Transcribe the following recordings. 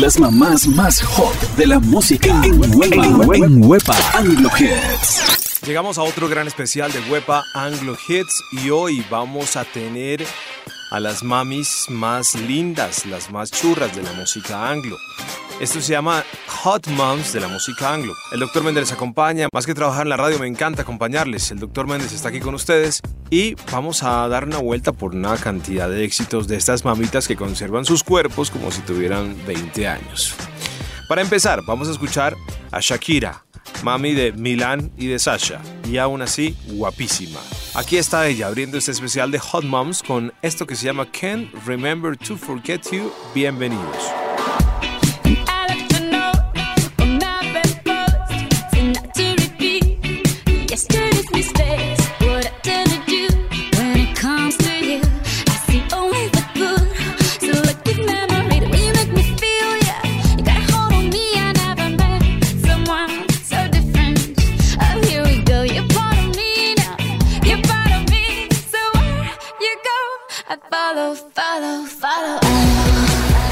Las mamás más hot de la música en, en, Wepa Anglo Hits. Llegamos a otro gran especial de Wepa Anglo Hits y hoy vamos a tener a las mamis más lindas, las más churras de la música anglo. Esto se llama Hot Moms de la música anglo. El doctor Méndez acompaña. Más que trabajar en la radio, me encanta acompañarles. El doctor Méndez está aquí con ustedes y vamos a dar una vuelta por una cantidad de éxitos de estas mamitas que conservan sus cuerpos como si tuvieran 20 años. Para empezar, vamos a escuchar a Shakira, mami de Milan y de Sasha, y aún así guapísima. Aquí está ella abriendo este especial de Hot Moms con esto que se llama Can't Remember to Forget You. Bienvenidos. I follow, follow, follow.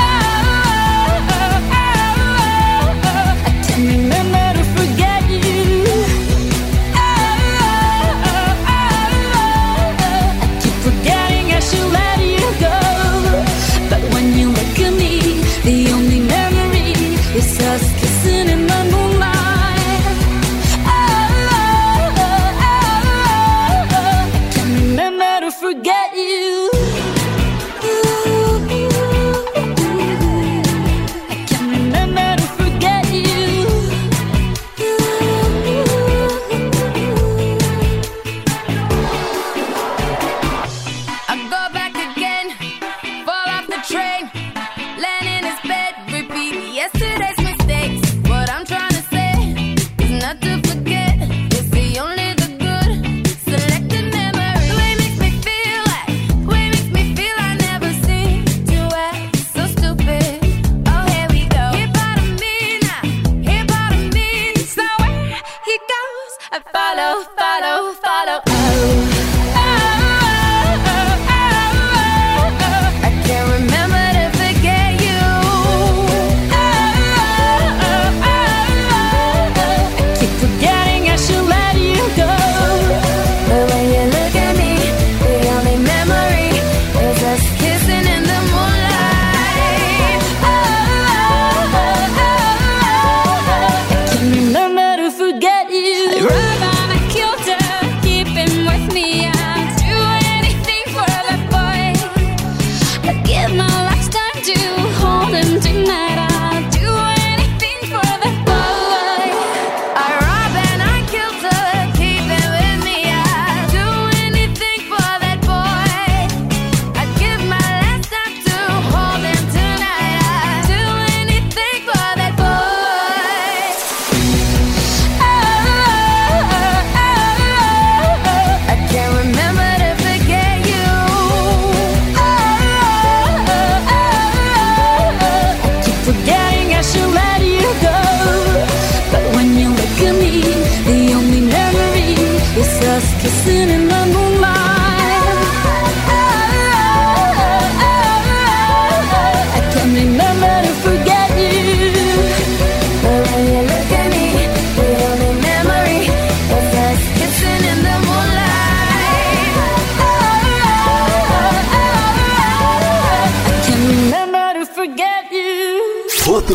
I follow, follow, follow. Oh.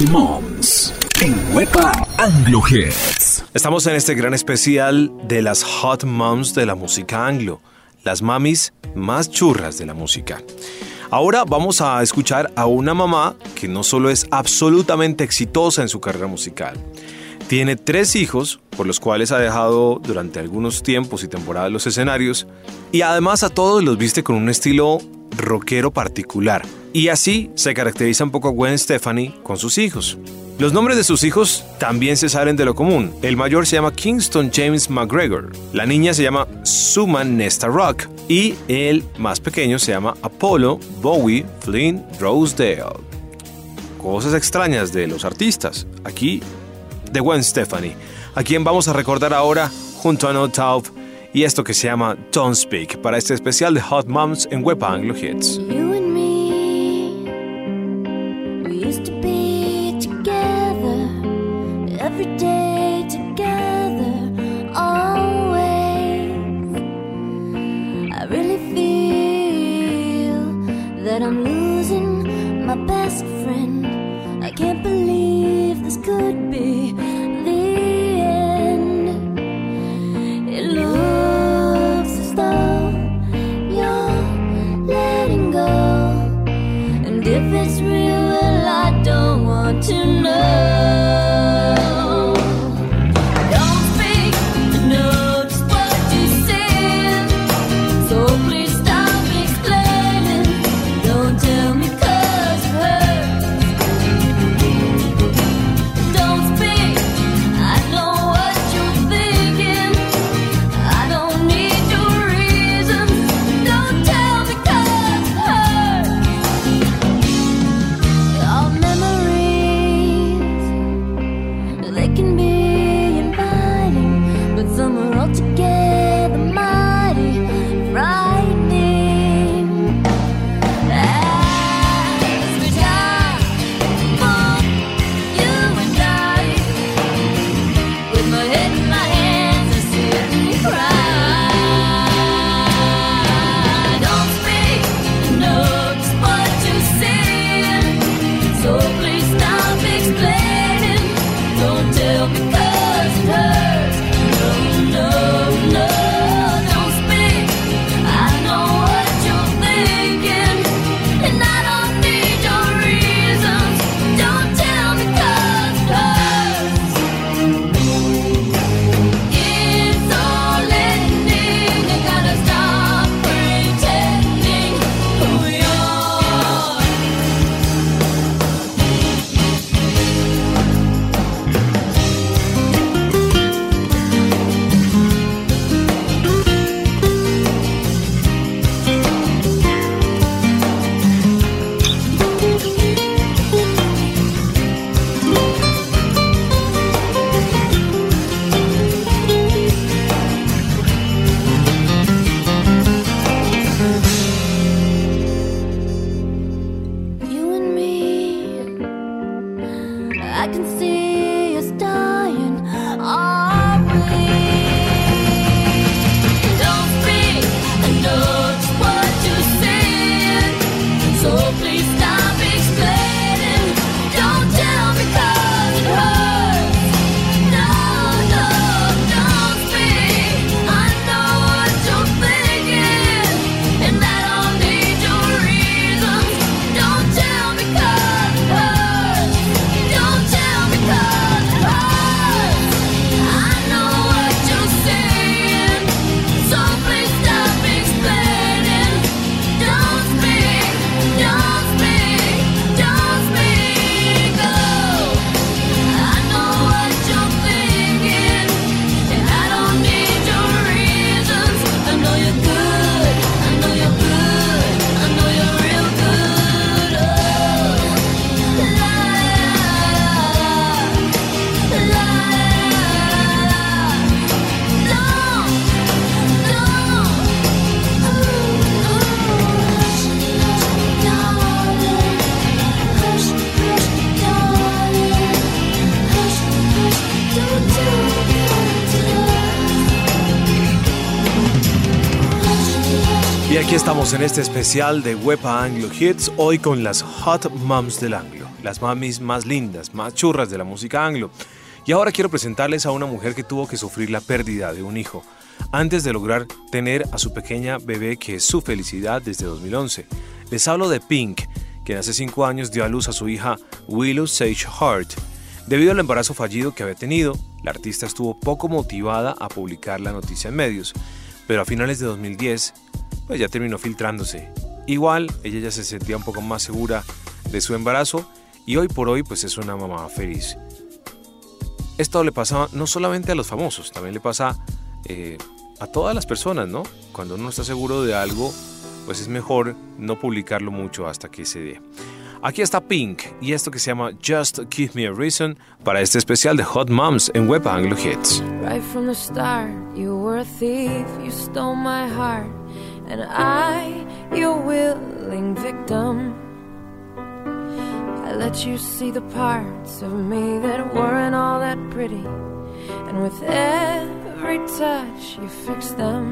Moms en Wepa Anglo Hits. Estamos en este gran especial de las Hot Moms de la música anglo, las mamis más churras de la música. Ahora vamos a escuchar a una mamá que no solo es absolutamente exitosa en su carrera musical, tiene tres hijos, por los cuales ha dejado durante algunos tiempos y temporadas los escenarios, y además a todos los viste con un estilo rockero particular. Y así se caracteriza un poco Gwen Stefani con sus hijos. Los nombres de sus hijos también se salen de lo común. El mayor se llama Kingston James McGregor, la niña se llama Suman Nesta Rock y el más pequeño se llama Apollo Bowie Flynn Rosedale. Cosas extrañas de los artistas. Aquí de Gwen Stefani, a quien vamos a recordar ahora junto a No Taub y esto que se llama Don't Speak para este especial de Hot Moms en Web Anglo Hits. if this could be. Estamos en este especial de Wepa Anglo Hits, hoy con las Hot Moms del Anglo, las mamis más lindas, más churras de la música anglo. Y ahora quiero presentarles a una mujer que tuvo que sufrir la pérdida de un hijo antes de lograr tener a su pequeña bebé que es su felicidad desde 2011. Les hablo de Pink, quien hace 5 años dio a luz a su hija Willow Sage Hart. Debido al embarazo fallido que había tenido, la artista estuvo poco motivada a publicar la noticia en medios, pero a finales de 2010 pues ya terminó filtrándose. Igual, ella ya se sentía un poco más segura de su embarazo y hoy por hoy pues es una mamá feliz. Esto le pasa no solamente a los famosos, también le pasa eh, a todas las personas, ¿no? Cuando uno está seguro de algo, pues es mejor no publicarlo mucho hasta que se dé. Aquí está Pink y esto que se llama Just Give Me a Reason para este especial de Hot Moms en Web Anglo Hits. Right from the start, you were a thief, you stole my heart. and I, your willing victim. I let you see the parts of me that weren't all that pretty, and with every touch, you fixed them.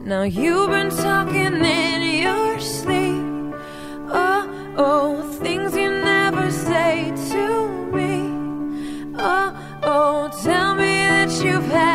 Now you've been talking in your sleep. Oh, oh, things you never say to me. Oh, oh, tell me that you've had.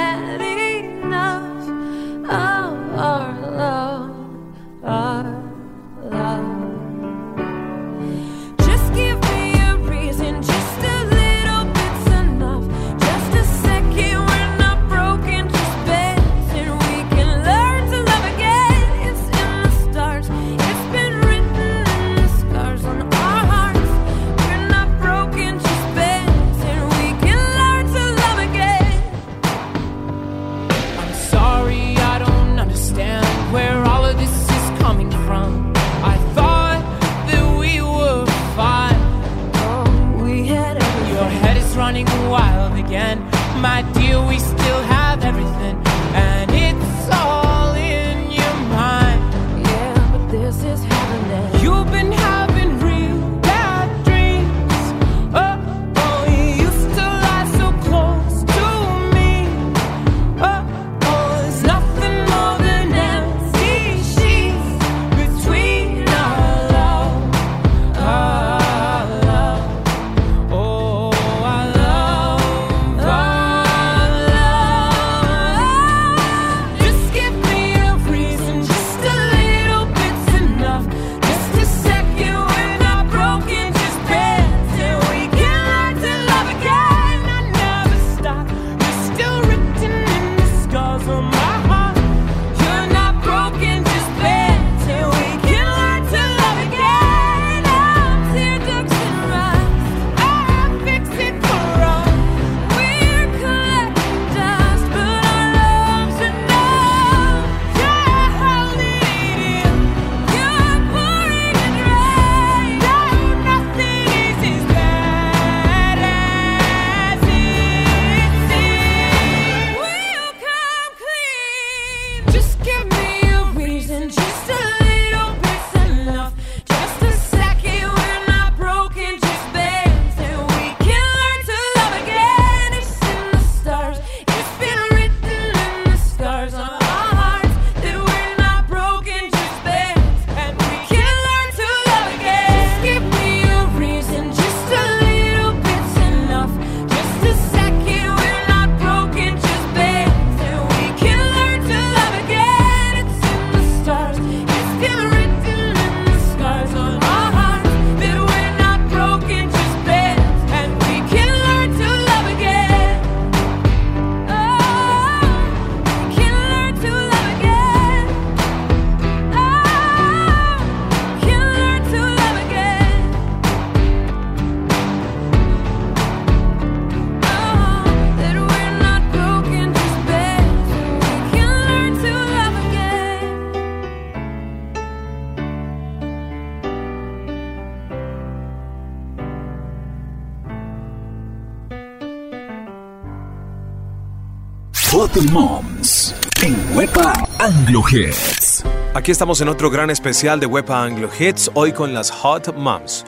Hot Moms en Wepa Anglo Hits. Aquí estamos en otro gran especial de Wepa Anglo Hits, hoy con las Hot Moms,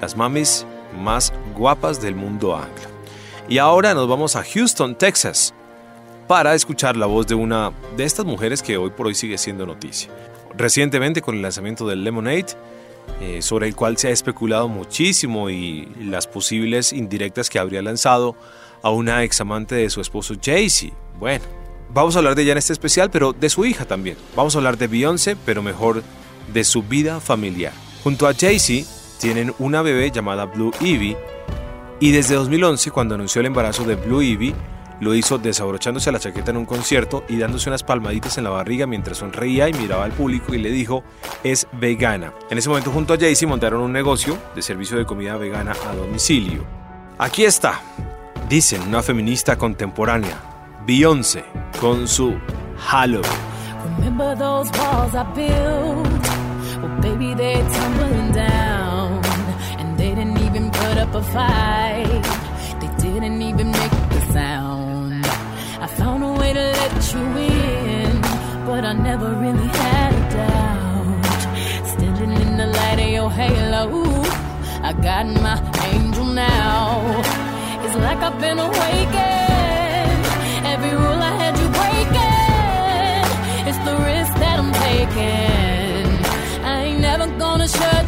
las mamis más guapas del mundo anglo. Y ahora nos vamos a Houston, Texas, para escuchar la voz de una de estas mujeres que hoy por hoy sigue siendo noticia. Recientemente con el lanzamiento del Lemonade, eh, sobre el cual se ha especulado muchísimo y las posibles indirectas que habría lanzado a una ex amante de su esposo Jay-Z. Bueno, vamos a hablar de ella en este especial, pero de su hija también. Vamos a hablar de Beyoncé, pero mejor de su vida familiar. Junto a Jay-Z tienen una bebé llamada Blue Ivy y desde 2011, cuando anunció el embarazo de Blue Ivy, lo hizo desabrochándose la chaqueta en un concierto y dándose unas palmaditas en la barriga mientras sonreía y miraba al público y le dijo, es vegana. En ese momento junto a Jay-Z montaron un negocio de servicio de comida vegana a domicilio. Aquí está, dicen una feminista contemporánea, Beyoncé, con su Halo. Remember those walls I built? Well, baby, they're tumbling down. And they didn't even put up a fight. They didn't even make sound. I found a way to let you in, but I never really had a doubt. Standing in the light of your halo, I got my angel now. It's like I've been awakened. I ain't never gonna shut